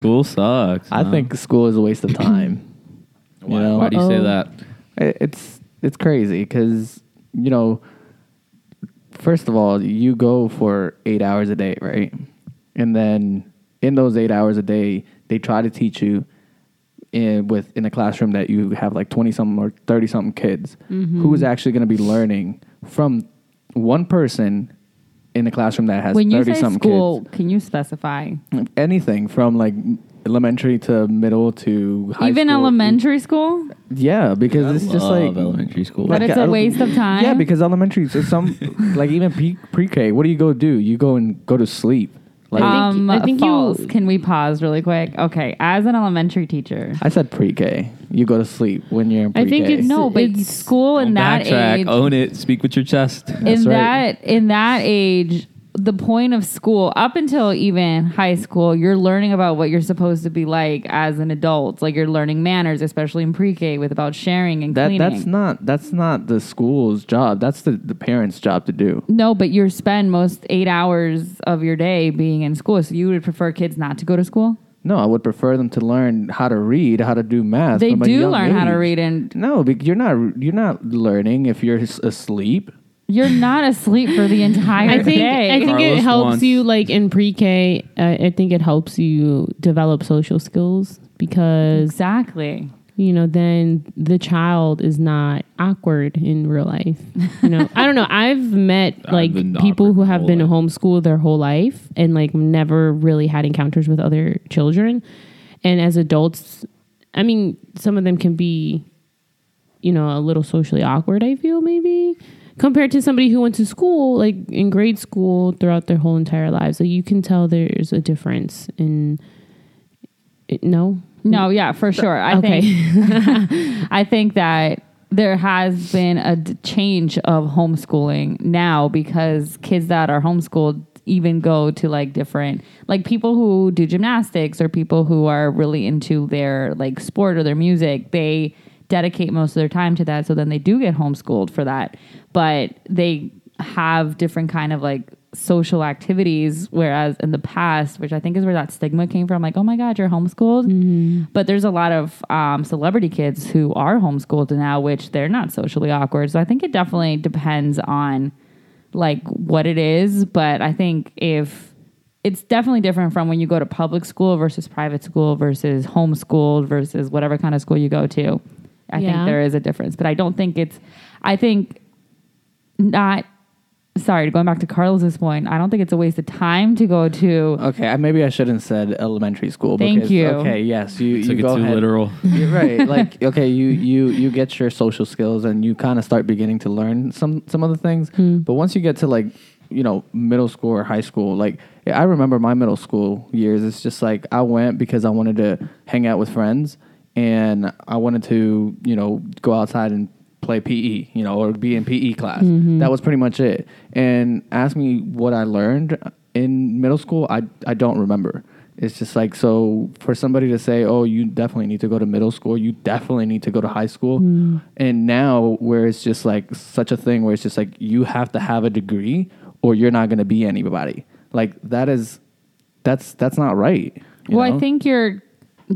School sucks. I huh? think school is a waste of time. Why, you know? why do you say that? It- it's it's crazy because you know, first of all, you go for eight hours a day, right? And then in those eight hours a day, they try to teach you in with in a classroom that you have like twenty something or thirty something kids. Mm-hmm. Who is actually going to be learning from one person in a classroom that has When you thirty say something school, kids? can you specify? Anything from like elementary to middle to high Even school. elementary school? Yeah, because I it's just like elementary school. But Like, it's a I- waste of time. Yeah, because elementary, so some like even pre- pre-K. What do you go do? You go and go to sleep. Like I think- um, I think you- Can we pause really quick? Okay, as an elementary teacher, I said pre-K. You go to sleep when you're in I pre-K. think it's- no, but It's- school in that backtrack. age, Own it. Speak with your chest. That's in right. that in that age, the point of school up until even high school, you're learning about what you're supposed to be like as an adult. Like you're learning manners, especially in pre-K, with about sharing and that cleaning. that's not that's not the school's job. That's the, the parents' job to do. No, but you spend most eight hours of your day being in school. So you would prefer kids not to go to school? No, I would prefer them to learn how to read, how to do math. They do learn how to read, and No, because you're not you're not learning if you're asleep. You're not asleep for the entire I think day. I think Carlos it helps wants- you like in pre-K. Uh, I think it helps you develop social skills because exactly. you know then the child is not awkward in real life. You know, I don't know. I've met I've like been people awkward who my have whole been life. homeschooled their whole life and like never really had encounters with other children, and as adults, I mean, some of them can be, you know, a little socially awkward. I feel maybe compared to somebody who went to school like in grade school throughout their whole entire lives. So you can tell there's a difference in. It, no, No, yeah, for sure. I Okay. think I think that there has been a d- change of homeschooling now because kids that are homeschooled even go to like different like people who do gymnastics or people who are really into their like sport or their music they dedicate most of their time to that so then they do get homeschooled for that. But they have different kind of like social activities whereas in the past which i think is where that stigma came from like oh my god you're homeschooled? But there's a lot of um, celebrity kids who are homeschooled now which they're not socially awkward. So i think it definitely depends on like what it is. But i think if it's definitely different from when you go to public school versus private school versus homeschooled versus whatever kind of school you go to i Yeah. think there is a difference but i don't think it's i think not sorry going back to carlos's point i don't think it's a waste of time to go to Okay, I- maybe I shouldn't have said elementary school. Thank because, you. Okay, yes, you Took you it go too ahead. literal. You're right. Like, okay, you you you get your social skills and you kind of start beginning to learn some some other things. Hmm. But once you get to like, you know, middle school or high school, like I remember my middle school years. It's just like I went because I wanted to hang out with friends and I wanted to, you know, go outside and play PE, you know, or be in PE class. Mm-hmm. That was pretty much it. And ask me what I learned in middle school, I I don't remember. It's just like so for somebody to say, "Oh, you definitely need to go to middle school. You definitely need to go to high school." Mm. And now where it's just like such a thing where it's just like you have to have a degree or you're not going to be anybody. Like that is that's that's not right. you well, know? I think you're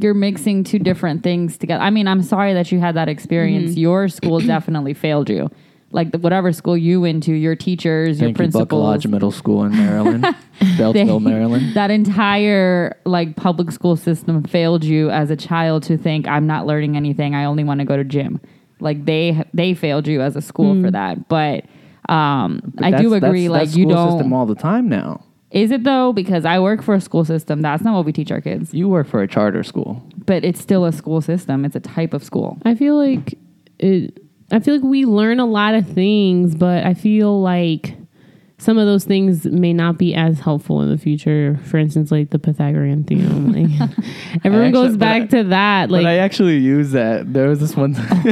you're mixing two different things together. I mean, I'm sorry that you had that experience. Mm-hmm. Your school definitely failed you. Like the, whatever school you went to, your teachers, your Thank you, Buck Lodge Middle School in Maryland, Beltsville, Maryland. that entire like public school system failed you as a child to think I'm not learning anything. I only want to go to gym. Like they they failed you as a school for that. But um, But I do agree. That's, like that's you school don't. system all the time now. Is it though? Because I work for a school system. That's not what we teach our kids. You work for a charter school. But it's still a school system. It's a type of school. I feel like it. I feel like we learn a lot of things, but I feel like some of those things may not be as helpful in the future. For instance, like the Pythagorean theorem. Like everyone actually- goes back I- to that. but I actually use that. There was this one.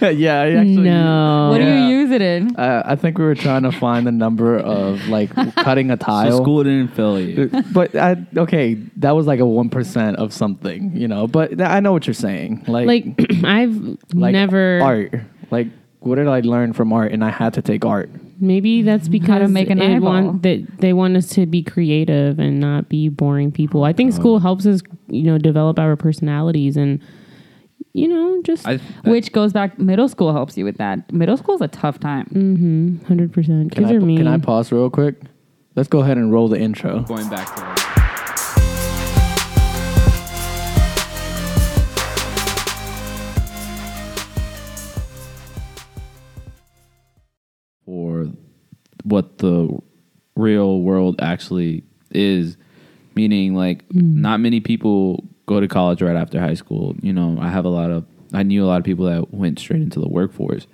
yeah, I actually. no. What do Yeah. you use it in? Uh, I think we were trying to find the number of like cutting a tile. So school didn't fail you. but I, okay, that was like a one percent of something, you know. But th- I know what you're saying. Like, Like I've like never. art. Like, what did I learn from art? And I had to take art. Maybe that's because make an it eyeball. want that they want us to be creative and not be boring people. I Oh. think school helps us, you know, develop our personalities and you know just I, Which goes back, middle school helps you with that. Middle school is a tough time. mm-hmm, hundred percent. Can Kids I, are mean. can I pause real quick? Let's go ahead and roll the intro. going back to what the real world actually is. Meaning like hmm. not many people go to college right after high school. You know i have a lot of i knew a lot of people that went straight into the workforce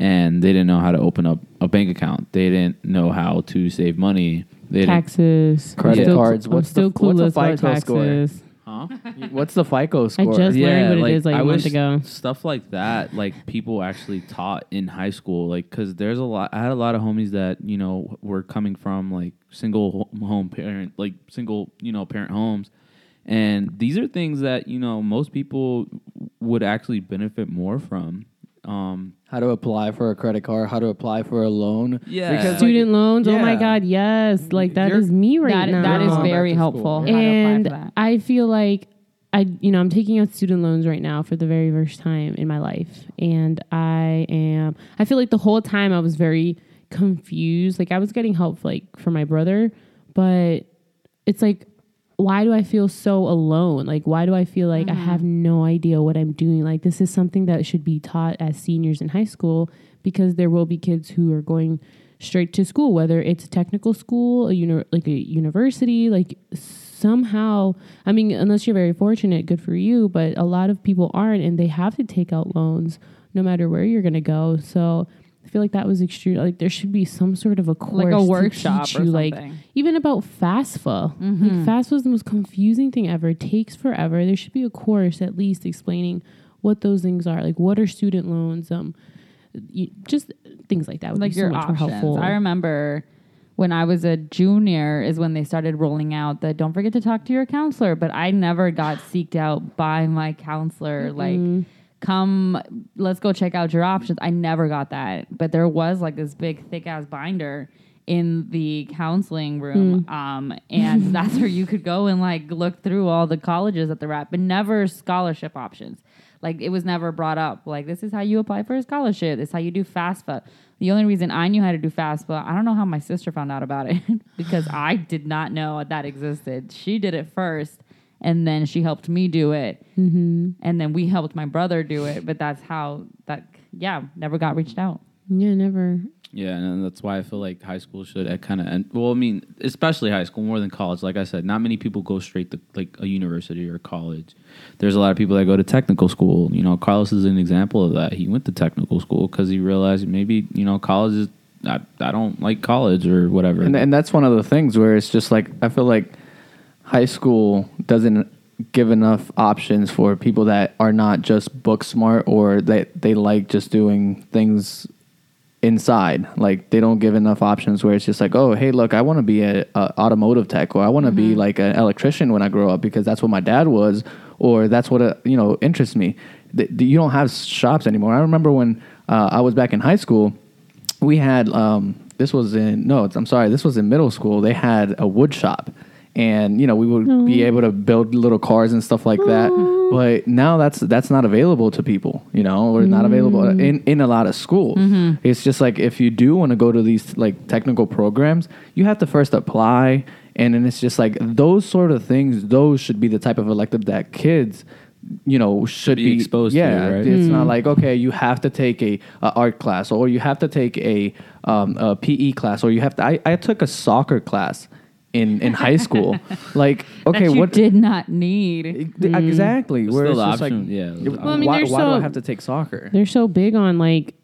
and they didn't know how to open up a bank account. They didn't know how to save money. They didn't taxes, I'm Credit still- cards, I'm what's the- still what's the clueless about FICO score? Taxes. huh What's the FICO score? I just- learned what it is, like, I a month wish ago. Stuff like that, like people actually taught in high school, like because there's a lot. I had a lot of homies that you know were coming from like single ho- home parent, like single you know parent homes, and these are things that you know most people would actually benefit more from. Um, how to apply for a credit card, how to apply for a loan. Yeah. Because, like, Student loans. Oh my. God, yes, like that You're- is me right That, now. that is very helpful. Yeah. how to apply and. I feel like I, you know, I'm taking out student loans right now for the very first time in my life, and I am. I feel like the whole time I was very confused. Like I was getting help, like from my brother, but it's like, why do I feel so alone? Like, why do I feel like I have mm-hmm. no idea what I'm doing? Like, this is something that should be taught as seniors in high school because there will be kids who are going straight to school, whether it's a technical school, a uni- like a university, like somehow. I mean, unless you're very fortunate, good for you. But a lot of people aren't, and they have to take out loans no matter where you're going to go. So. I feel like that was extreme. Like there should be some sort of a course, like a to workshop teach or you, like even about FAFSA. Like FAFSA is the most confusing thing ever. It takes forever. There should be a course at least explaining what those things are. Like what are student loans? Um, you, just things like that would like be so much more helpful. I remember when I was a junior is when they started rolling out the don't forget to talk to your counselor, but I never got seeked out by my counselor like come let's go check out your options. I never got that. But there was like this big thick ass binder in the counseling room um, and that's where you could go and like look through all the colleges that they're at but never scholarship options. Like it was never brought up like this is how you apply for a scholarship. This is how you do FAFSA. The only reason I knew how to do FAFSA I don't know how my sister found out about it because I did not know that existed. She did it first and then she helped me do it mm-hmm. and then we helped my brother do it but that's how that yeah never got reached out Yeah, never. Yeah, and that's why I feel like high school should kind of end. Well, I mean, especially high school more than college. Like I said, not many people go straight to like a university or college. There's a lot of people that go to technical school. You know, Carlos is an example of that. He went to technical school because he realized maybe you know college is. I, I don't like college or whatever. And, and that's one of the things where it's just like I feel like high school doesn't give enough options for people that are not just book smart or that they like just doing things inside. Like they don't give enough options where it's just like, oh, hey, look, I want to be a, a automotive tech or I want to be like an electrician when I grow up because that's what my dad was or that's what uh, you know interests me. Th- you don't have shops anymore. I remember when uh, I was back in high school, we had um, this was in no, I'm sorry, this was in middle school. They had a wood shop. And you know we would be mm. able to build little cars and stuff like that, mm. but now that's that's not available to people, you know, or not available mm. in, in a lot of schools. Mm-hmm. It's just like if you do want to go to these like technical programs, you have to first apply, and then it's just like those sort of things. Those should be the type of elective that kids, you know, should Be be, exposed to, Yeah, right? it's not like okay, you have to take a, a art class or you have to take a, um, a PE class or you have to. I, I took a soccer class in in high school. like okay, that you what did not need Exactly. But Where still it's the just like, option- yeah, why. Well, I mean, why they're do I have to take soccer? They're so big on like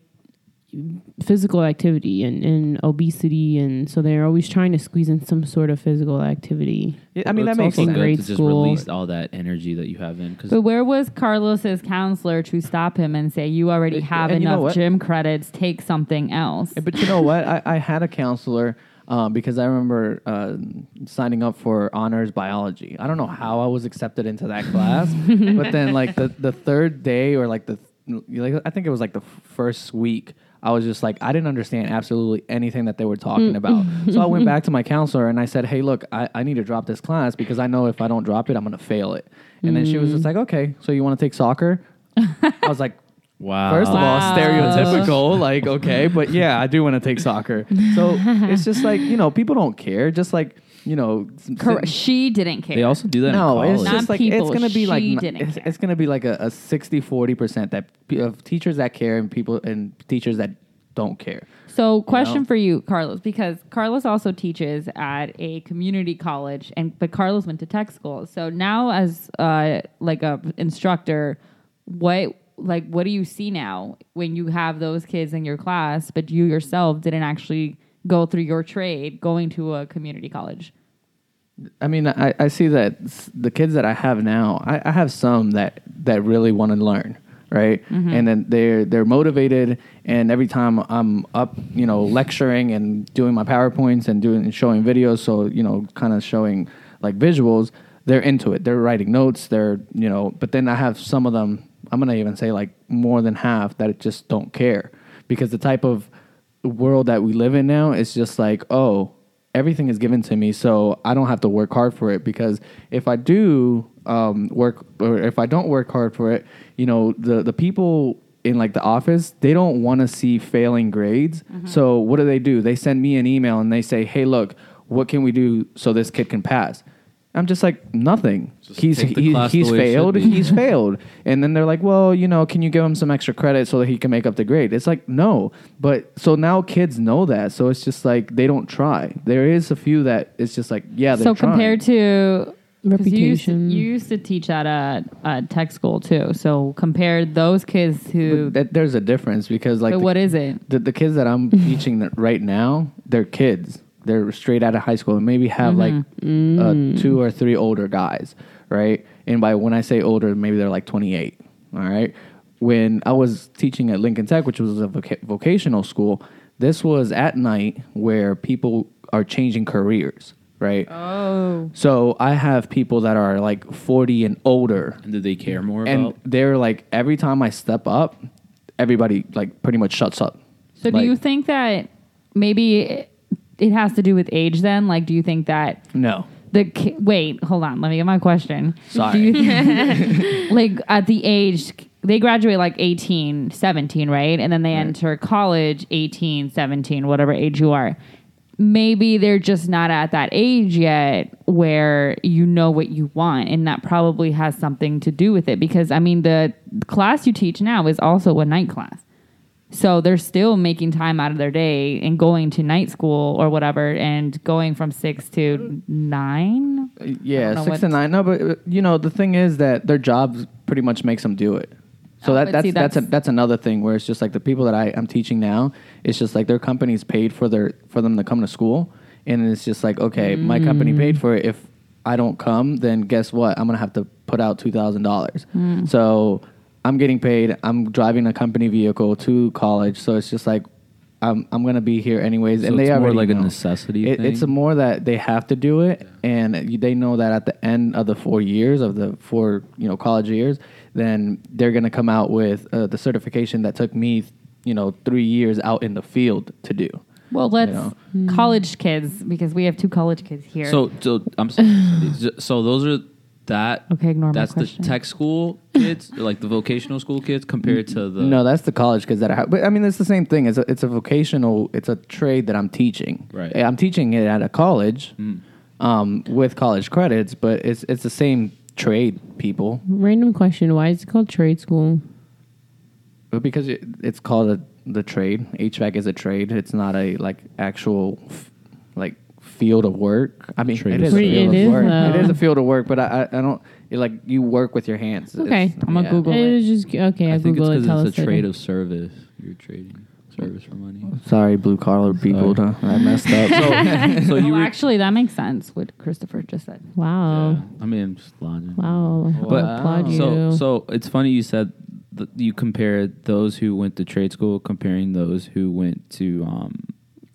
physical activity and, and obesity, and so they're always trying to squeeze in some sort of physical activity. I mean, But that makes sense. good grade to just school. release all that energy that you have in because But where was Carlos's counselor to stop him and say, "You already have and you know enough gym credits. Take something else." But you know what? I, I had a counselor um, because I remember uh, signing up for honors biology. I don't know how I was accepted into that class, but then like the, the third day or like the like I think it was like the first week. I was just like, I didn't understand absolutely anything that they were talking about. So I went back to my counselor and I said, Hey, look, I, I need to drop this class because I know if I don't drop it, I'm going to fail it. And then she was just like, Okay, so you want to take soccer? I was like, Wow. First of all, Wow. stereotypical, like okay, but yeah, I do want to take soccer. So it's just like you know, people don't care. Just like you know, s- Cor- s- she didn't care. they also do that no, in it's just Not like it's people, gonna be like she n- didn't it's, care. it's gonna be like a, a 60 40 percent that p- of teachers that care and people and teachers that don't care. So, question know? for you, Carlos, because Carlos also teaches at a community college, and but Carlos went to tech school. So now, as uh, like a instructor, what like what do you see now when you have those kids in your class, but you yourself didn't actually go through your trade going to a community college? I mean, I, I see that the kids that I have now, I, I have some that, that really want to learn, right? Mm-hmm. And then they're they're motivated, and every time I'm up, you know, lecturing and doing my powerpoints and doing and showing videos, so you know, kind of showing like visuals, they're into it. They're writing notes. They're you know, but then I have some of them. I'm gonna even say like more than half that just don't care because the type of world that we live in now is just like, oh, everything is given to me, so I don't have to work hard for it. Because if I do um, work, or if I don't work hard for it, you know, the the people in like the office, they don't want to see failing grades. So what do they do? They send me an email and they say, hey, look, what can we do so this kid can pass? I'm just like nothing. Just he's he, he's the way it should failed. be. He's failed. And then they're like, well, you know, can you give him some extra credit so that he can make up the grade? It's like, no. But so now kids know that. So it's just like they don't try. There is a few that it's just like, yeah, they're so trying. compared to 'cause You used, to, Reputation. you used to teach at a, a tech school too. So compare those kids who. That, there's a difference because like but the, what is it? the, the kids that I'm teaching right now, they're kids. They're straight out of high school and maybe have like uh, two or three older guys, right? And by when I say older, maybe they're like 28. All right. When I was teaching at Lincoln Tech, which was a voca- vocational school, this was at night where people are changing careers, right? Oh. So I have people that are like 40 and older and do they care more and about? they're like every time I step up, everybody like pretty much shuts up. So do you think that maybe it- has to do with age then? Like, do you think that No. the ki- wait, hold on, let me get my question. Sorry. Do you like at the age they graduate like 18, 17, right? And then they enter college 18, 17, whatever age you are. Maybe they're just not at that age yet where you know what you want and that probably has something to do with it because I mean the class you teach now is also a night class. So they're still making time out of their day and going to night school or whatever and going from 6 to 9. Yeah, six to nine. No, but uh, you know the thing is that their jobs pretty much makes them do it. So Oh, that that's see, that's that's- a, that's another thing where it's just like the people that I I'm teaching now. It's just like their company's paid for their for them to come to school, and it's just like okay, my company Mm. paid for it. If I don't come, then guess what? I'm gonna have to put out two thousand dollars. Mm. So I'm getting paid. I'm driving a company vehicle to college. So it's just like I'm I'm gonna be here anyways, So and it's they more already like a necessity It, it's a more that they have to do it, and they know that at the end of the four years of the four you know college years, then they're gonna come out with uh, the certification that took me you know three years out in the field to do. Well, let's know. college kids because we have two college kids here. So, so I'm s- so those are that. Okay, ignore That's question. the tech school kids, like the vocational school kids, compared to the. no, that's the college kids that I have. But I mean, it's the same thing. It's a, it's a vocational. It's a trade that I'm teaching. Right. I'm teaching it at a college, Mm. um, with college credits, but it's it's the same trade people. Random question: Why is it called trade school? But because it, it's called a, the trade, HVAC is a trade. It's not a like actual f- like field of work. I mean, Trade it is is a a field field. of It is, work. It is a field of work, but I, I, I don't it, like you work with your hands. It's- Okay. I'm gonna Google It it. is just okay. I, I think it's Google it. because Tell it's us a trade later. of service. You're trading service for money. Sorry, blue collar people. Sorry. to- I messed up. So, so you Oh, were. actually, that makes sense. What Christopher just said. Wow. Yeah, I mean, I'm just logic. Wow. But I applaud you. So, so it's funny you said that you compare those who went to trade school comparing those who went to um,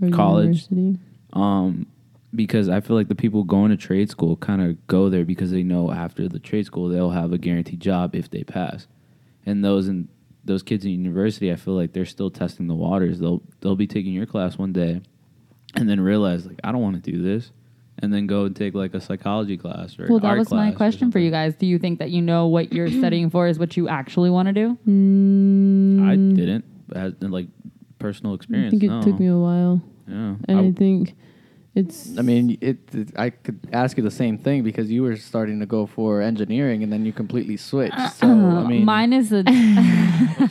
Or college. university. um, because I feel like the people going to trade school kind of go there because they know after the trade school they'll have a guaranteed job if they pass, and those in those kids in university, I feel like they're still testing the waters. They'll they'll be taking your class one day, and then realize like I don't want to do this, and then go and take like a psychology class or Well, that art was my class or question for you guys. Do you think that you know what you're studying for is what you actually want to do? I Mm, didn't. As in, like personal experience. I experience. think it no. took me a while, Yeah. and I- I think it's. I mean, it, it. I could ask you the same thing because you were starting to go for engineering, and then you completely switched. Uh-uh. So I uh-huh. mean, Mine is a.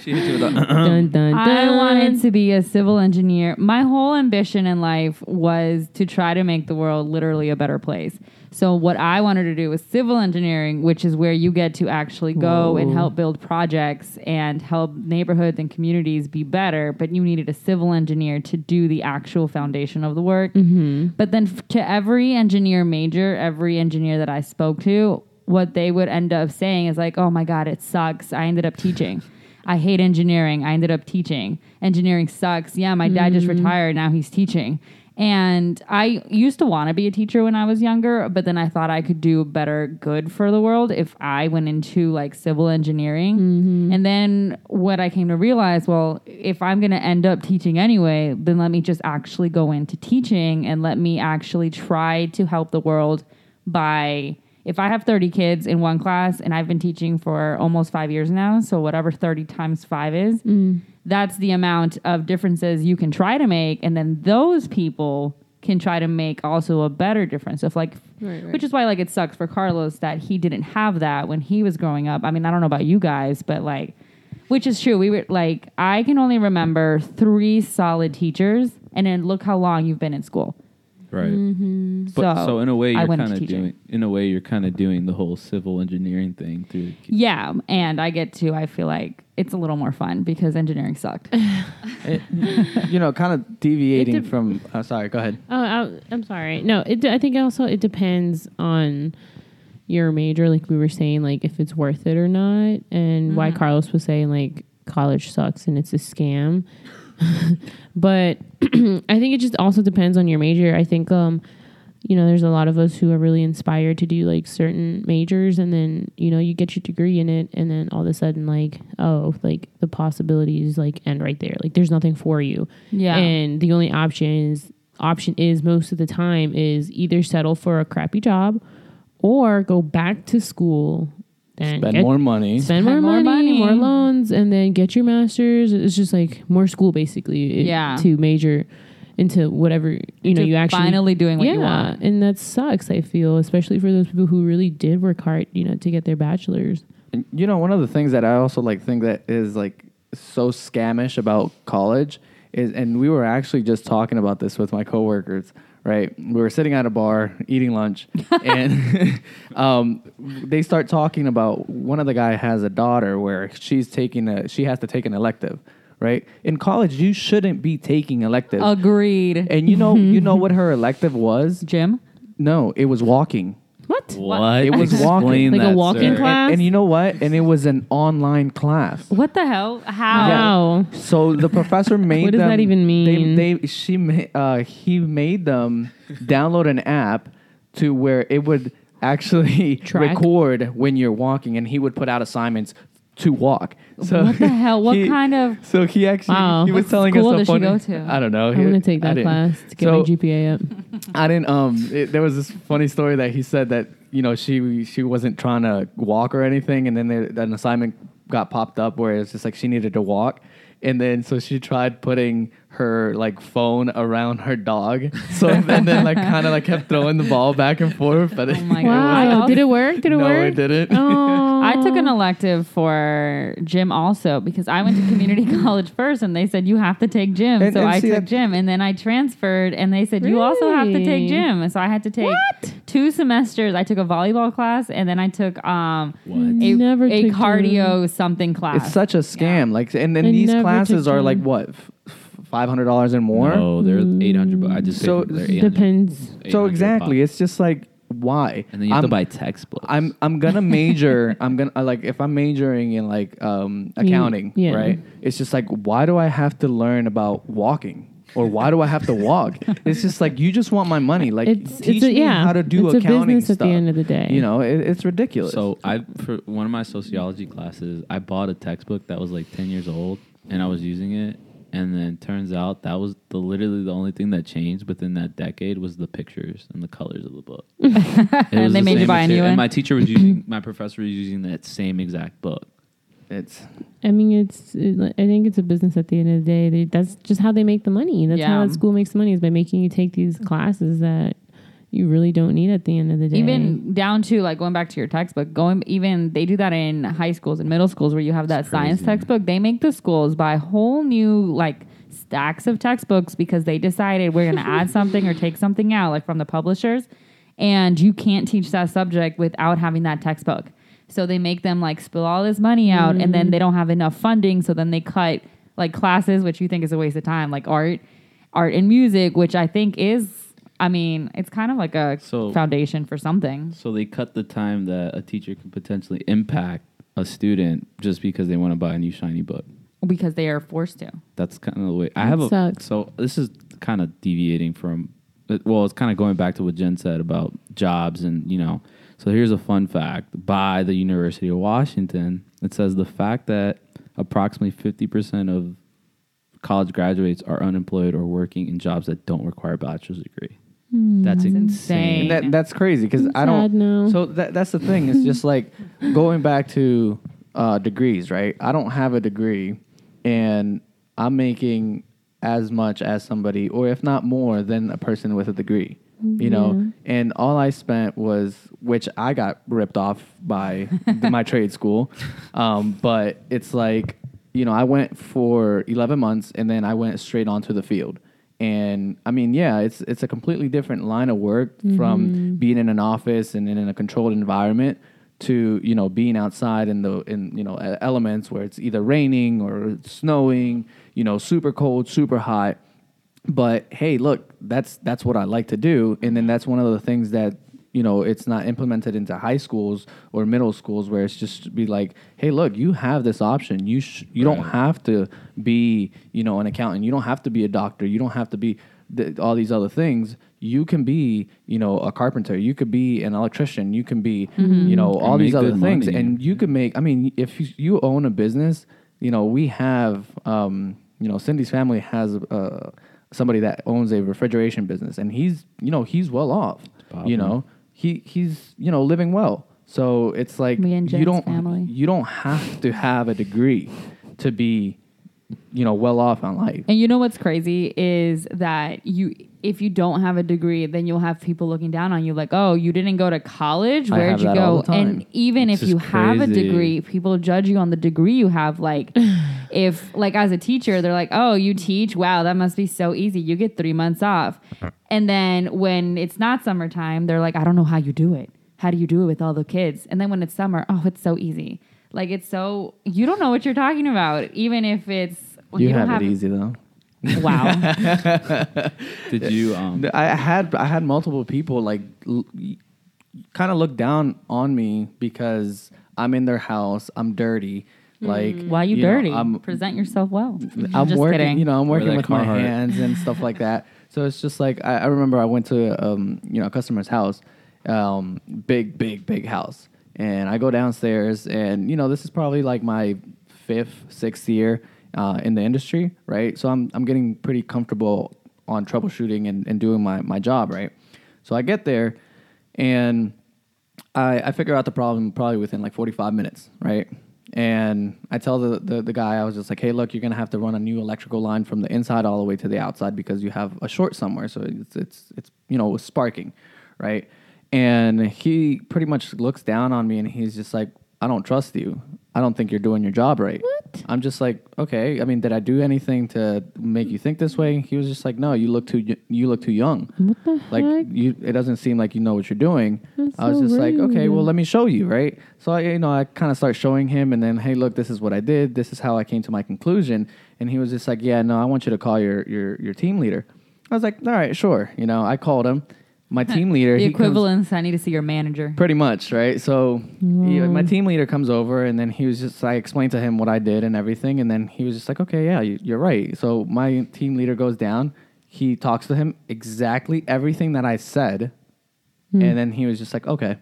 She hit you with a- dun, dun, dun. I wanted to be a civil engineer. My whole ambition in life was to try to make the world literally a better place. So what I wanted to do was civil engineering, which is where you get to actually go and help build projects and help neighborhoods and communities be better. But you needed a civil engineer to do the actual foundation of the work. Mm-hmm. But then f- to every engineer major, every engineer that I spoke to, what they would end up saying is like, "Oh my god, it sucks. I ended up teaching." I hate engineering. I ended up teaching. Engineering sucks. Yeah, my dad just mm-hmm. retired. Now he's teaching. And I used to want to be a teacher when I was younger, but then I thought I could do better good for the world if I went into like civil engineering. Mm-hmm. And then what I came to realize, well, if I'm going to end up teaching anyway, then let me just actually go into teaching and let me actually try to help the world by if I have 30 kids in one class and I've been teaching for almost five years now, so whatever 30 times five is, mm. That's the amount of differences you can try to make. And then those people can try to make also a better difference. If like, Right, right. which is why like it sucks for Carlos that he didn't have that when he was growing up. I mean, I don't know about you guys, but like, which is true. We were like, I can only remember three solid teachers, and then look how long you've been in school. Right. But So, so, in a way, you're kind of doing. In a way, you're kind of doing the whole civil engineering thing through. Yeah, and I get to. I feel like it's a little more fun because engineering sucked. it- you know, kind of deviating It dep- from. Uh, sorry, go ahead. Oh, I, I'm sorry. No, it. I think also it depends on your major, like we were saying, like if it's worth it or not, and why Carlos was saying like college sucks and it's a scam. but I think it just also depends on your major. I think um, you know, there's a lot of us who are really inspired to do like certain majors, and then you know you get your degree in it, and then all of a sudden like oh, like the possibilities like end right there. Like there's nothing for you. Yeah. And the only option is option is most of the time is either settle for a crappy job or go back to school and Spend get- more money. spend, Spend more, more money, money. more loans, and then get your master's. It's just like more school basically. it- Yeah. To major into whatever you know To you actually finally doing what yeah, you want. and that sucks. I feel especially for those people who really did work hard, you know, to get their bachelors. And, you know, one of the things that I also like think that is like so scamish about college is, and we were actually just talking about this with my coworkers. Right, we were sitting at a bar eating lunch, and um, they start talking about one of the guy has a daughter where she's taking a she has to take an elective. Right in college, you shouldn't be taking electives. Agreed. and you know, you know what her elective was? Gym. No, it was walking. What? What? It was walking. Like a walking sir. class? And, and you know what? And it was an online class. What the hell? How? Wow. So the professor made What does them. that even mean? They, they she ma- uh, he made them download an app to where it would actually Track? record when you're walking, and he would put out assignments to walk. So What the hell? What he- kind of? So he actually Wow. he was What telling school us a does she funny. go to? I don't know. I'm gonna take that class to get So- my GPA up. I didn't. Um, it, there was this funny story that he said that you know she she wasn't trying to walk or anything, and then there, an assignment got popped up where it's just like she needed to walk, and then so she tried putting her like phone around her dog, so and then like kind of like kept throwing the ball back and forth. But Oh my it, God. Wow. Did it work? Did it no, work? it didn't. Oh. I took an elective for gym also because I went to community college first and they said you have to take gym. And- so and I took that- gym and then I transferred and they said you also have to take gym. So I had to take What? two semesters. I took a volleyball class and then I took um What? a, Never a took cardio something class. It's such a scam. Like, and then I these never classes are like gym. what, five hundred dollars and more. No, they're eight hundred. But I just paid So- for their 800 Depends. So 800 exactly, pop. it's just like why? and then you have to I'm- buy textbooks. I'm I'm gonna major. I'm gonna like if I'm majoring in like um, accounting, yeah. right? It's just like why do I have to learn about walking? or why do I have to walk? it's just like you just want my money. Like It's- it's teach a- me yeah, how to do it's a accounting business at the stuff. end of the day. You know, it, it's ridiculous. So I for one of my sociology classes, I bought a textbook that was like ten years old, and I was using it, and then turns out that was the literally the only thing that changed within that decade was the pictures and the colors of the book. And they the made you same buy a new one? And my teacher was using, my professor was using that same exact book. it's I mean, it's. It, I think it's a business at the end of the day. They, that's just how they make the money. That's how Yeah. the school makes the money is by making you take these classes that you really don't need at the end of the day. Even down to like going back to your textbook, going even they do that in high schools and middle schools where you have that science textbook. They make the schools buy whole new like stacks of textbooks because they decided we're going to add something or take something out like from the publishers, and you can't teach that subject without having that textbook. So they make them like spill all this money out, and then mm. they don't have enough funding. So then they cut like classes, which you think is a waste of time, like art, art and music, which I think is. I mean, it's kind of like a So- foundation for something. So they cut the time that a teacher could potentially impact a student just because they want to buy a new shiny book. because they are forced to. That's kind of the way I That have a. sucks. So this is kind of deviating from. Uh, well, it's kind of going back to what Jen said about jobs and you know. So here's a fun fact by the University of Washington. It says the fact that approximately 50% of college graduates are unemployed or working in jobs that don't require a bachelor's degree. That's, That's insane. insane. That, that's crazy because I'm don't. sad now. So that, that's the thing. It's just like going back to uh, degrees, right? I don't have a degree, and I'm making as much as somebody, or if not more, than a person with a degree. You know, and all I spent was, which I got ripped off by my trade school, um, but it's like, you know, I went for 11 months, and then I went straight onto the field and I mean, yeah, it's it's a completely different line of work from mm-hmm. being in an office and in a controlled environment to you know being outside in the in you know elements where it's either raining or snowing, you know, super cold, super hot. But hey, look, that's that's what I like to do, and then that's one of the things that you know it's not implemented into high schools or middle schools where it's just be like, hey, look, you have this option. You sh- you don't have to be you know an accountant. You don't have to be a doctor. You don't have to be th- all these other things. You can be you know a carpenter. You could be an electrician. You can be you know all And these other things, money. and you could make. I mean, if you, you own a business, you know we have um, you know Cindy's family has uh, somebody that owns a refrigeration business, and he's you know he's well off. Poppin'. You know he he's you know living well. So it's like Me and you don't family. you don't have to have a degree to be you know well off on life. And you know what's crazy is that you if you don't have a degree, then you'll have people looking down on you like, "Oh, you didn't go to college? Where'd you go?" all the time. And even It's if you just have a degree, people judge you on the degree you have like if like as a teacher, they're like, "Oh, you teach? Wow, that must be so easy. You get 3 months off." And then when it's not summertime, they're like, "I don't know how you do it. How do you do it with all the kids?" And then when it's summer, "Oh, it's so easy." Like it's so you don't know what you're talking about even if it's well, you, don't have, it easy though. Wow. Did you? Um, I had I had multiple people like l- kind of look down on me because I'm in their house. I'm dirty. Like Why you, know, dirty? I'm Present yourself well. I'm just working, kidding. you know, I'm working with my Carhartt. hands and stuff like that. So it's just like I, I remember I went to um, you know a customer's house, um, big, big, big house, and I go downstairs, and you know this is probably like my fifth, sixth year uh, in the industry, right? So I'm I'm getting pretty comfortable on troubleshooting and, and doing my my job, right? So I get there, and I, I figure out the problem probably within like 45 minutes, right? And I tell the, the, the guy, I was just like, hey, look, you're going to have to run a new electrical line from the inside all the way to the outside because you have a short somewhere. So it's, it's, it's you know, sparking, right? And he pretty much looks down on me and he's just like, I don't trust you. I don't think you're doing your job right. What? I'm just like, okay. I mean, did I do anything to make you think this way? He was just like, no, you look too y- you look too young. What the Like heck? you, it doesn't seem like you know what you're doing. That's I was so just like, okay, well, let me show you, right? So I, you know, I kind of start showing him, and then, hey, look, this is what I did. This is how I came to my conclusion. And he was just like, yeah, no, I want you to call your your your team leader. I was like, all right, sure. You know, I called him, my team leader, The he comes- equivalence. I need to see your manager. Pretty much, right? So yeah, my team leader comes over, and then he was just I explained to him what I did and everything, and then he was just like, "Okay, yeah, you, you're right." So my team leader goes down. He talks to him exactly everything that I said, hmm. and then he was just like, "Okay."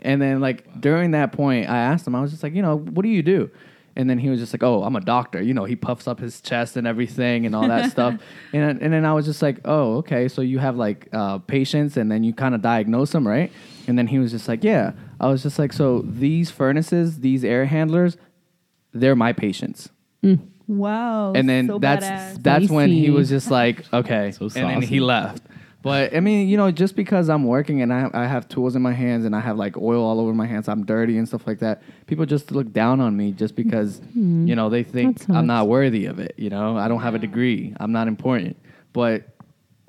And then like during that point, I asked him, I was just like, you know, what do you do? And then he was just like, oh, I'm a doctor. You know, he puffs up his chest and everything and all that stuff. And and then I was just like, oh, okay. So you have like uh, patients and then you kind of diagnose them, right? And then he was just like, yeah. I was just like, so these furnaces, these air handlers, they're my patients. Wow. And then that's that's when he was just like, okay, So and then he left. But I mean, you know, just because I'm working and I, I have tools in my hands and I have like oil all over my hands, I'm dirty and stuff like that. People just look down on me just because mm-hmm. you know they think I'm not worthy of it. You know, I don't have a degree. I'm not important. But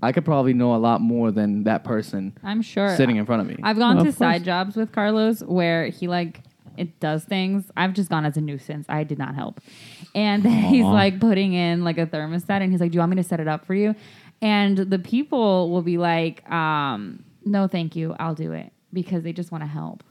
I could probably know a lot more than that person I'm sure. sitting in front of me. I've gone Well, to of side jobs with Carlos where he like it does things. I've just gone as a nuisance. I did not help. And he's like putting in like a thermostat and he's like, Do you want me to set it up for you? And the people will be like, um, no, thank you, I'll do it. Because they just want to help.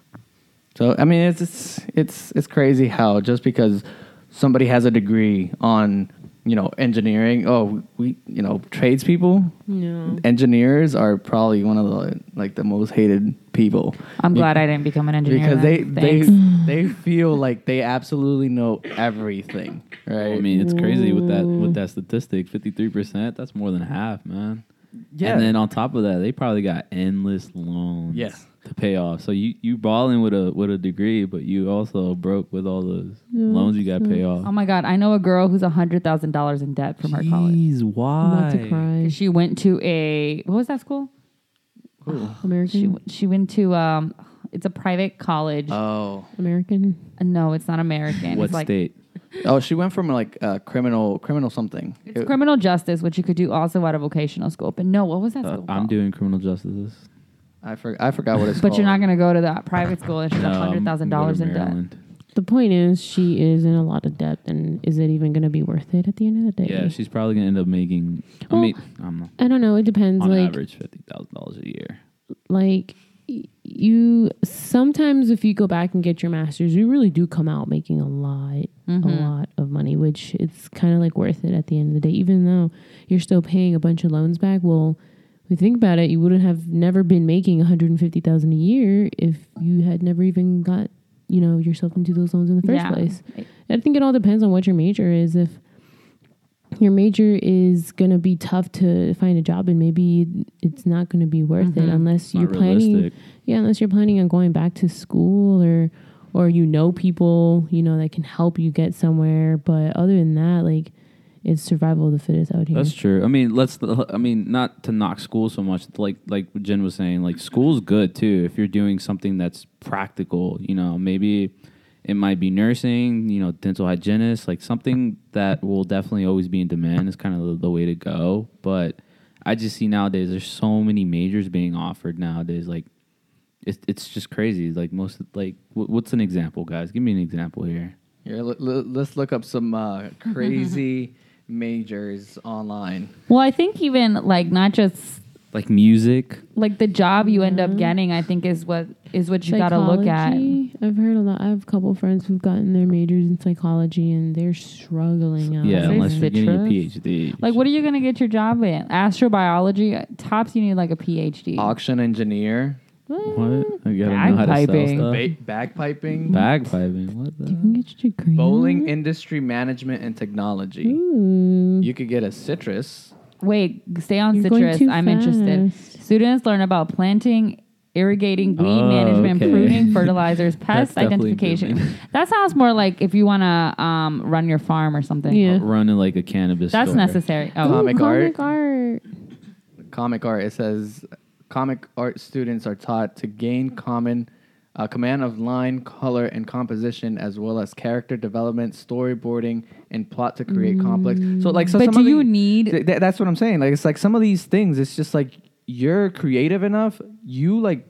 So I mean, it's it's it's it's crazy how just because somebody has a degree on you know engineering, oh we you know tradespeople, No. engineers are probably one of the like the most hated people. I'm Be- glad I didn't become an engineer. because they then. they Thanks. they feel like they absolutely know everything, right? I mean, it's crazy with that with that statistic. Fifty three percent. That's more than half, man. yeah, And then on top of that, they probably got endless loans Yeah. To pay off. So you you balling with a with a degree, but you also broke with all those loans you got to pay off. Oh my god, I know a girl who's a hundred thousand dollars in debt from her college. Jeez, I'm about to why? cry. She went to a what was that school? American. She she went to um, it's a private college. oh American. No, it's not American. What it's like state? oh, she went from like uh, criminal criminal something. it's It- criminal justice, which you could do also at a vocational school. But no, what was that Uh, school? I'm doing criminal justice. I for, I forgot what it's called. But called. you're not going to go to that private school and she's a No, hundred thousand dollars in debt. The point is, she is in a lot of debt, and is it even going to be worth it at the end of the day? Yeah, she's probably gonna end up making. I Well, mean, I'm not, I don't know. It depends. on like, average fifty thousand dollars a year. like you sometimes if you go back and get your masters you really do come out making a lot Mhm. a lot of money which it's kind of like worth it at the end of the day even though you're still paying a bunch of loans back well if you think about it you wouldn't have never been making 150000 a year if you had never even got you know yourself into those loans in the first Yeah. place I think it all depends on what your major is. If your major is going to be tough to find a job and maybe it's not going to be worth it Mhm. unless It's you're planning. realistic. Yeah, unless you're planning on going back to school or or you know people you know that can help you get somewhere. But other than that, like it's survival of the fittest out here. That's true. I mean, let's. I mean, not to knock school so much. Like like Jen was saying, like school's good too if you're doing something that's practical. You know, maybe it might be nursing. You know, dental hygienist, like something that will definitely always be in demand is kind of the, the way to go. But I just see nowadays there's so many majors being offered nowadays. Like it's it's just crazy. Like most like wh- what's an example, guys? Give me an example here. Here, let, us look up some uh, crazy majors online. Well, I think even like not just Like music. like the job you end up getting, I think is what is what you got to look at. Psychology, I've heard a lot. I have a couple friends who've gotten their majors in psychology and they're struggling out. Yeah, Is unless you're getting your citrus? PhD. Like, what are you gonna get your job in? Astrobiology tops. You need like a PhD. Auction engineer, What? You gotta know how to sell Bagpiping. stuff. ba- bagpiping, Bagpiping. What the? You can get your degree. bowling industry management and technology. Ooh. You could get a citrus. Wait, stay on You're going citrus. too I'm interested. fast. Students learn about planting, irrigating, weed Oh, management, okay. pruning, fertilizers, pest definitely identification. different. That sounds more like if you want to um, run your farm or something. Yeah. Running like a cannabis. That's store. necessary. Oh, Ooh, Comic art. comic art. Comic art. It says comic art students are taught to gain common uh, command of line, color, and composition, as well as character development, storyboarding, and plot to create complex. So, like, so but some do of the- you need? Th- that's what I'm saying. Like it's like some of these things. It's just like you're creative enough. You like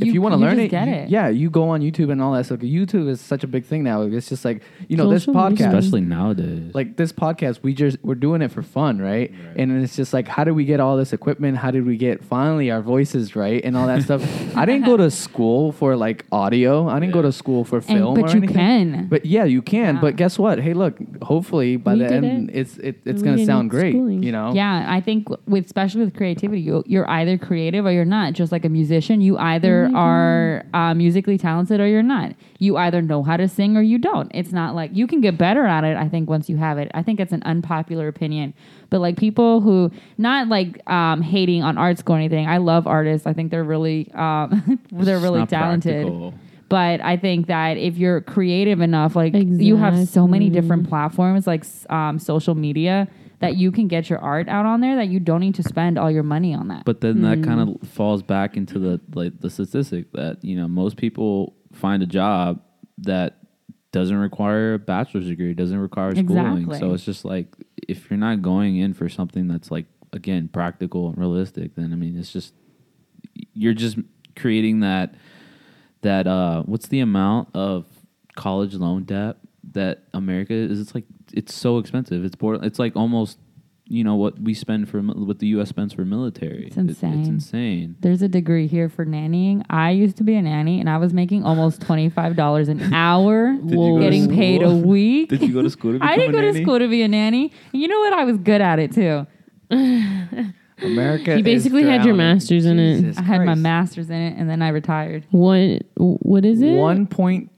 if You- you want to learn just it, get you- it. yeah, you go on YouTube and all that stuff. YouTube is such a big thing now. It's just like you know this Social media. podcast, especially nowadays. like this podcast, we just we're doing it for fun, right? And it's just like, how did we get all this equipment? How did we get finally our voices right and all that stuff? I didn't go to school for like audio. I didn't go to school for And, film. but or you anything. can. But yeah, you can. Yeah. But guess what? Hey, look. Hopefully, by We the end, it. it's it, it's We gonna sound great. schooling. You know. Yeah, I think with especially with creativity, you, you're either creative or you're not. Just like a musician, you either Oh are uh, musically talented or you're not. You either know how to sing or you don't. It's not like you can get better at it. I think once you have it, I think it's an unpopular opinion. But like people who not like um, hating on art school or anything. I love artists. I think they're really um, they're It's really talented. practical. But I think that if you're creative enough, like you have so many different platforms, like um, social media, that you can get your art out on there. That you don't need to spend all your money on that. But then Hmm. that kind of falls back into the like the statistic that you know most people find a job that doesn't require a bachelor's degree, doesn't require schooling. Exactly. So it's just like if you're not going in for something that's like again practical and realistic, then I mean it's just you're just creating that that uh what's the amount of college loan debt that America is it's like it's so expensive. It's border, it's like almost you know what we spend for mil- what the US spends for military. It's It- insane. it's insane. There's a degree here for nannying. I used to be a nanny, and I was making almost twenty five dollars an hour, you go to getting paid a week. Did you go to school to become I didn't a go to school to be a nanny. And you know what? I was good at it too. America. You is basically had your master's in it. Jesus I had my master's in it, and then I retired. What what is it? One point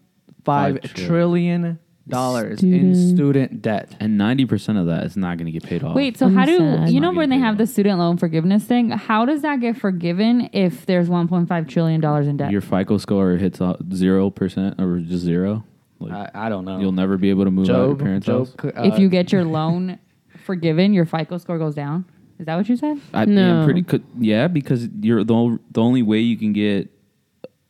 five Five trillion. Trillion dollars in Student- student debt. And 90% of that is not going to get paid off. Wait, so I'm how do sad. you know Not when they getting have paid the student loan forgiveness thing? How does that get forgiven if there's 1.5 trillion dollars in debt? your FICO score hits uh, 0% or just zero. Like, I, I don't know. You'll never be able to move out of your Job, parents' Job, house. uh, if you get your loan forgiven, your FICO score goes down. Is that what you said? I, No. yeah, I'm pretty could, yeah, because you're the ol- the only way you can get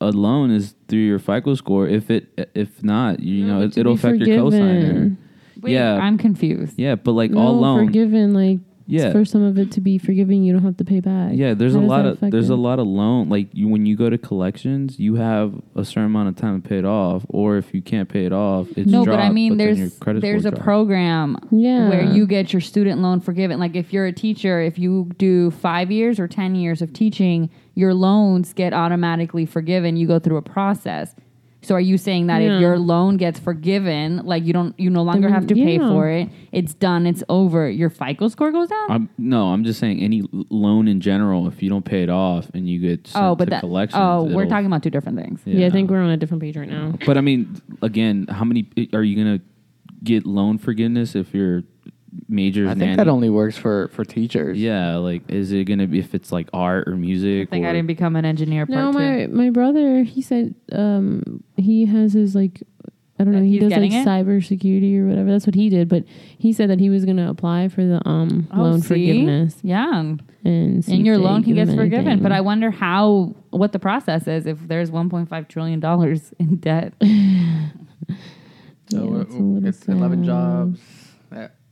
a loan is through your FICO score. If it if not, you know, it, it'll be affect your cosigner. forgiven. Wait, Yeah. I'm confused. Yeah, but like no, all loan, forgiven. Like Yeah. for some of it to be forgiven, you don't have to pay back. yeah, there's How a lot of there's it? a lot of loan. Like you, when you go to collections, you have a certain amount of time to pay it off, or if you can't pay it off, it's No, but I mean, then your there's there's a drops. program Yeah. where you get your student loan forgiven. Like if you're a teacher, if you do five years or ten years of teaching, your loans get automatically forgiven. You go through a process. So are you saying that Yeah. if your loan gets forgiven, like you don't, you no longer Then, have to pay for it, it's done, it's over, your FICO score goes down? I'm, no, I'm just saying any loan in general. If you don't pay it off and you get sent oh, but to that, collections, oh, we're talking about two different things. Yeah. I think we're on a different page right now. But I mean, again, how many are you gonna get loan forgiveness if your major? I think that only works for for teachers. Yeah, like is it gonna be if it's like art or music? I think or, I didn't become an engineer part No, two. my my brother, he said um he has his like I don't know, That he does like getting it? cybersecurity or whatever. That's what he did, but he said that he was going to apply for the um Oh, loan see? forgiveness Yeah. and and your loan can give get forgiven. anything. But I wonder how what the process is if there's 1.5 trillion dollars in debt. So Yeah, we're- it's a it's 11 jobs that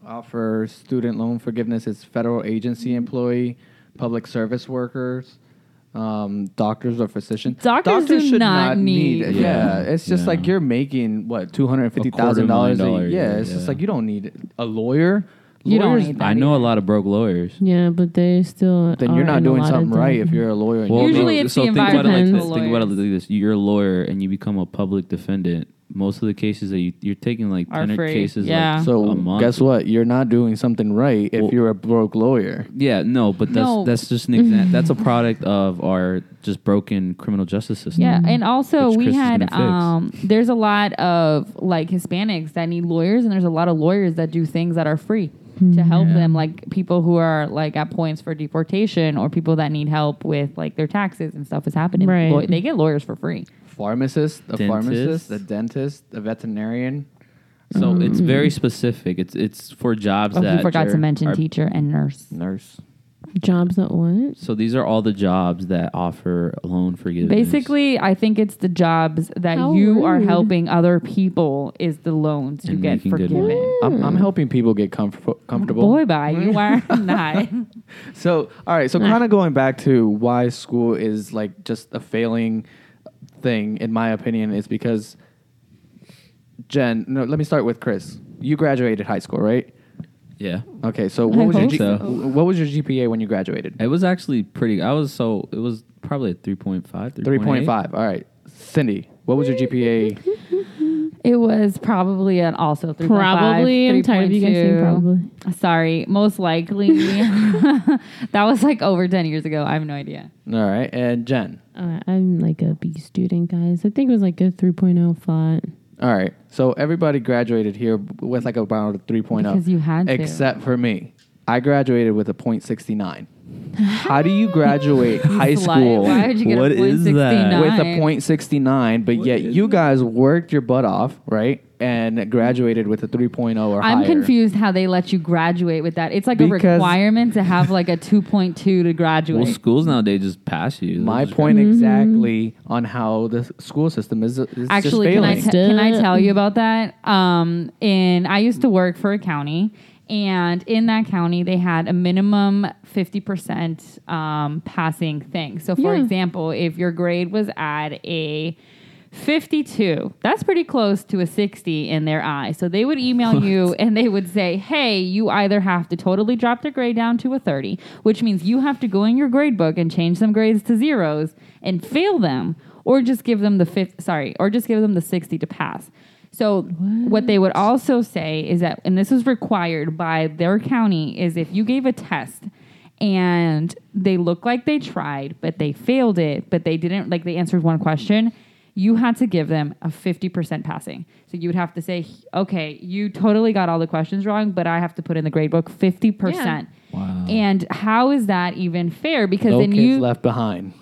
offer student loan forgiveness. It's federal agency employee, public service workers, um, doctors or physicians. Doctors do not need- Yeah, Yeah. it's just Yeah. like you're making what two hundred fifty thousand dollars a year. Yeah, dollars, it's just yeah. like you don't need a lawyer. You don't Lawyers- need that. I know a lot of broke lawyers. Yeah, but they still Then you're are not in a doing lot of something right debt. if you're a lawyer. And Well, you're Usually no, it's so the think about it like this. Think about it lawyers. like this: you're a lawyer and you become a public defendant. Most of the cases that you, you're taking like Are ten free. cases, Yeah. like so a month. guess what? You're not doing something right if Well- you're a broke lawyer. Yeah, no, but that's No. that's just an example. that's a product of our just broken criminal justice system. Yeah, and also Which we Chris is had gonna fix. um there's a lot of like Hispanics that need lawyers and there's a lot of lawyers that do things that are free to help Yeah. them like people who are like at points for deportation or people that need help with like their taxes and stuff is happening. Right. Law- they get lawyers for free. Pharmacist, a Dentist. pharmacist, a dentist, a veterinarian. So mm. it's very specific. It's it's for jobs Oh, that he forgot to are- mention are- teacher and nurse. nurse. Jobs that what? So these are all the jobs that offer loan forgiveness. Basically, I think it's the jobs that How you are rude. helping other people is the loans you And get making good forgiven. money. I'm, I'm helping people get comfort, comfortable. Boy, bye. You are not. So, all right. So, Nah. kind of going back to why school is like just a failing thing, in my opinion, is because Jen. No, let me start with Chris. You graduated high school, right? yeah. Okay. So, I what was your hope G- so. what was your GPA when you graduated? It was actually pretty. I was so. It was probably a 3.5, Three point five. All right. Cindy, what was your GPA? It was probably an also 3.5, Probably. I'm tired of you guys saying 3.2. probably. Sorry, most likely. that was like over 10 years ago. I have no idea. All right. And Jen. Uh, I'm like a B student, guys. I think it was like a 3.0 flat. All right. So everybody graduated here with like about a 3.0. Because you had to. except for me. I graduated with a .69. How do you graduate high school Why would you get What a point is that? 69? with a .69, but yet you guys worked your butt off, right? And graduated with a 3.0 or I'm higher. confused how they let you graduate with that. It's like a requirement to have like a 2.2 to graduate. Well, schools nowadays just pass you. They'll My just- point Mm-hmm. exactly on how the school system is, is Actually, just can I, failing. te- can I tell you about that? Um, in I used to work for a county, and in that county, they had a minimum fifty percent um, passing thing. So, for Yeah. example, if your grade was at a 52. That's pretty close to a 60 in their eye. So they would email you and they would say, hey, you either have to totally drop their grade down to a 30, which means you have to go in your grade book and change some grades to zeros and fail them, or just give them the fifth, sorry, or just give them the 60 to pass. So what they would also say is that, and this is required by their county, is if you gave a test and they look like they tried, but they failed it, but they didn't like they answered one question, you had to give them a 50% passing. So you would have to say, okay, you totally got all the questions wrong, but I have to put in the grade book 50%. Wow. And how is that even fair? Because no then kids you left behind.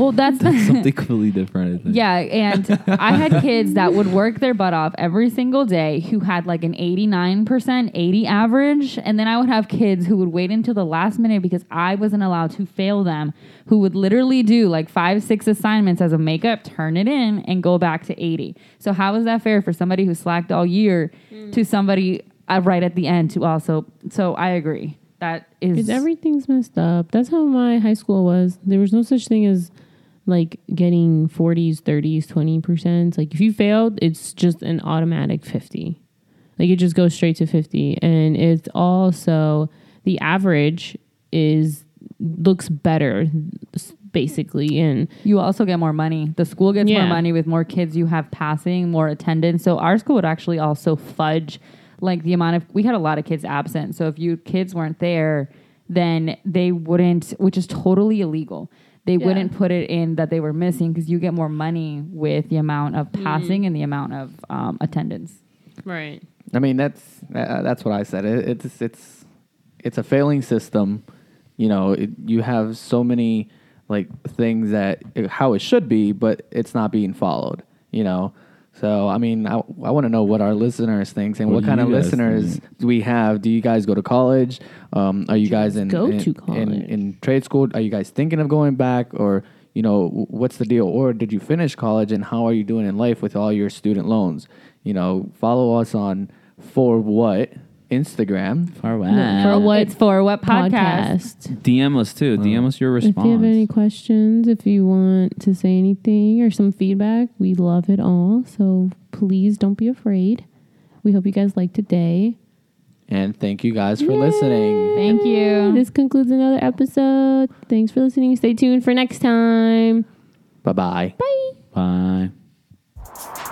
Well that's Something completely different. I think. yeah, and I had kids that would work their butt off every single day who had like an 89%, 80 average. And then I would have kids who would wait until the last minute because I wasn't allowed to fail them, who would literally do like five, six assignments as a makeup, turn it in, and go back to 80. So, how is that fair for somebody who slacked all year to somebody uh, right at the end to also? So, I agree. That is. Because everything's messed up. That's how my high school was. There was no such thing as like getting 40s, 30s, 20%. Like if you failed, it's just an automatic 50. Like it just goes straight to 50. And it's also the average is looks better basically and You also get more money. The school gets more money with more kids you have passing, more attendance. So our school would actually also fudge like the amount of we had a lot of kids absent. So if you kids weren't there, then they wouldn't, which is totally illegal. They Yeah. wouldn't put it in that they were missing because you get more money with the amount of passing and the amount of um, attendance. right. I mean, that's uh, that's what I said. It, it's it's it's a failing system. You know, it, you have so many like things that how it should be, but it's not being followed. You know, so I mean, I, I want to know what our listeners think and What what, kind of listeners think? do we have? Do you guys go to college? Um, are you guys in go in, to in college? in trade school? Are you guys thinking of going back or? You know what's the deal, or did you finish college, and how are you doing in life with all your student loans? You know, follow us on for what Instagram. Far For what it's for what podcast? podcast. DM us too. DM us your response. If you have any questions, if you want to say anything or some feedback, we love it all. So please don't be afraid. We hope you guys like today. And thank you guys for listening. Thank you. This concludes another episode. Thanks for listening. Stay tuned for next time. Bye bye. Bye. Bye.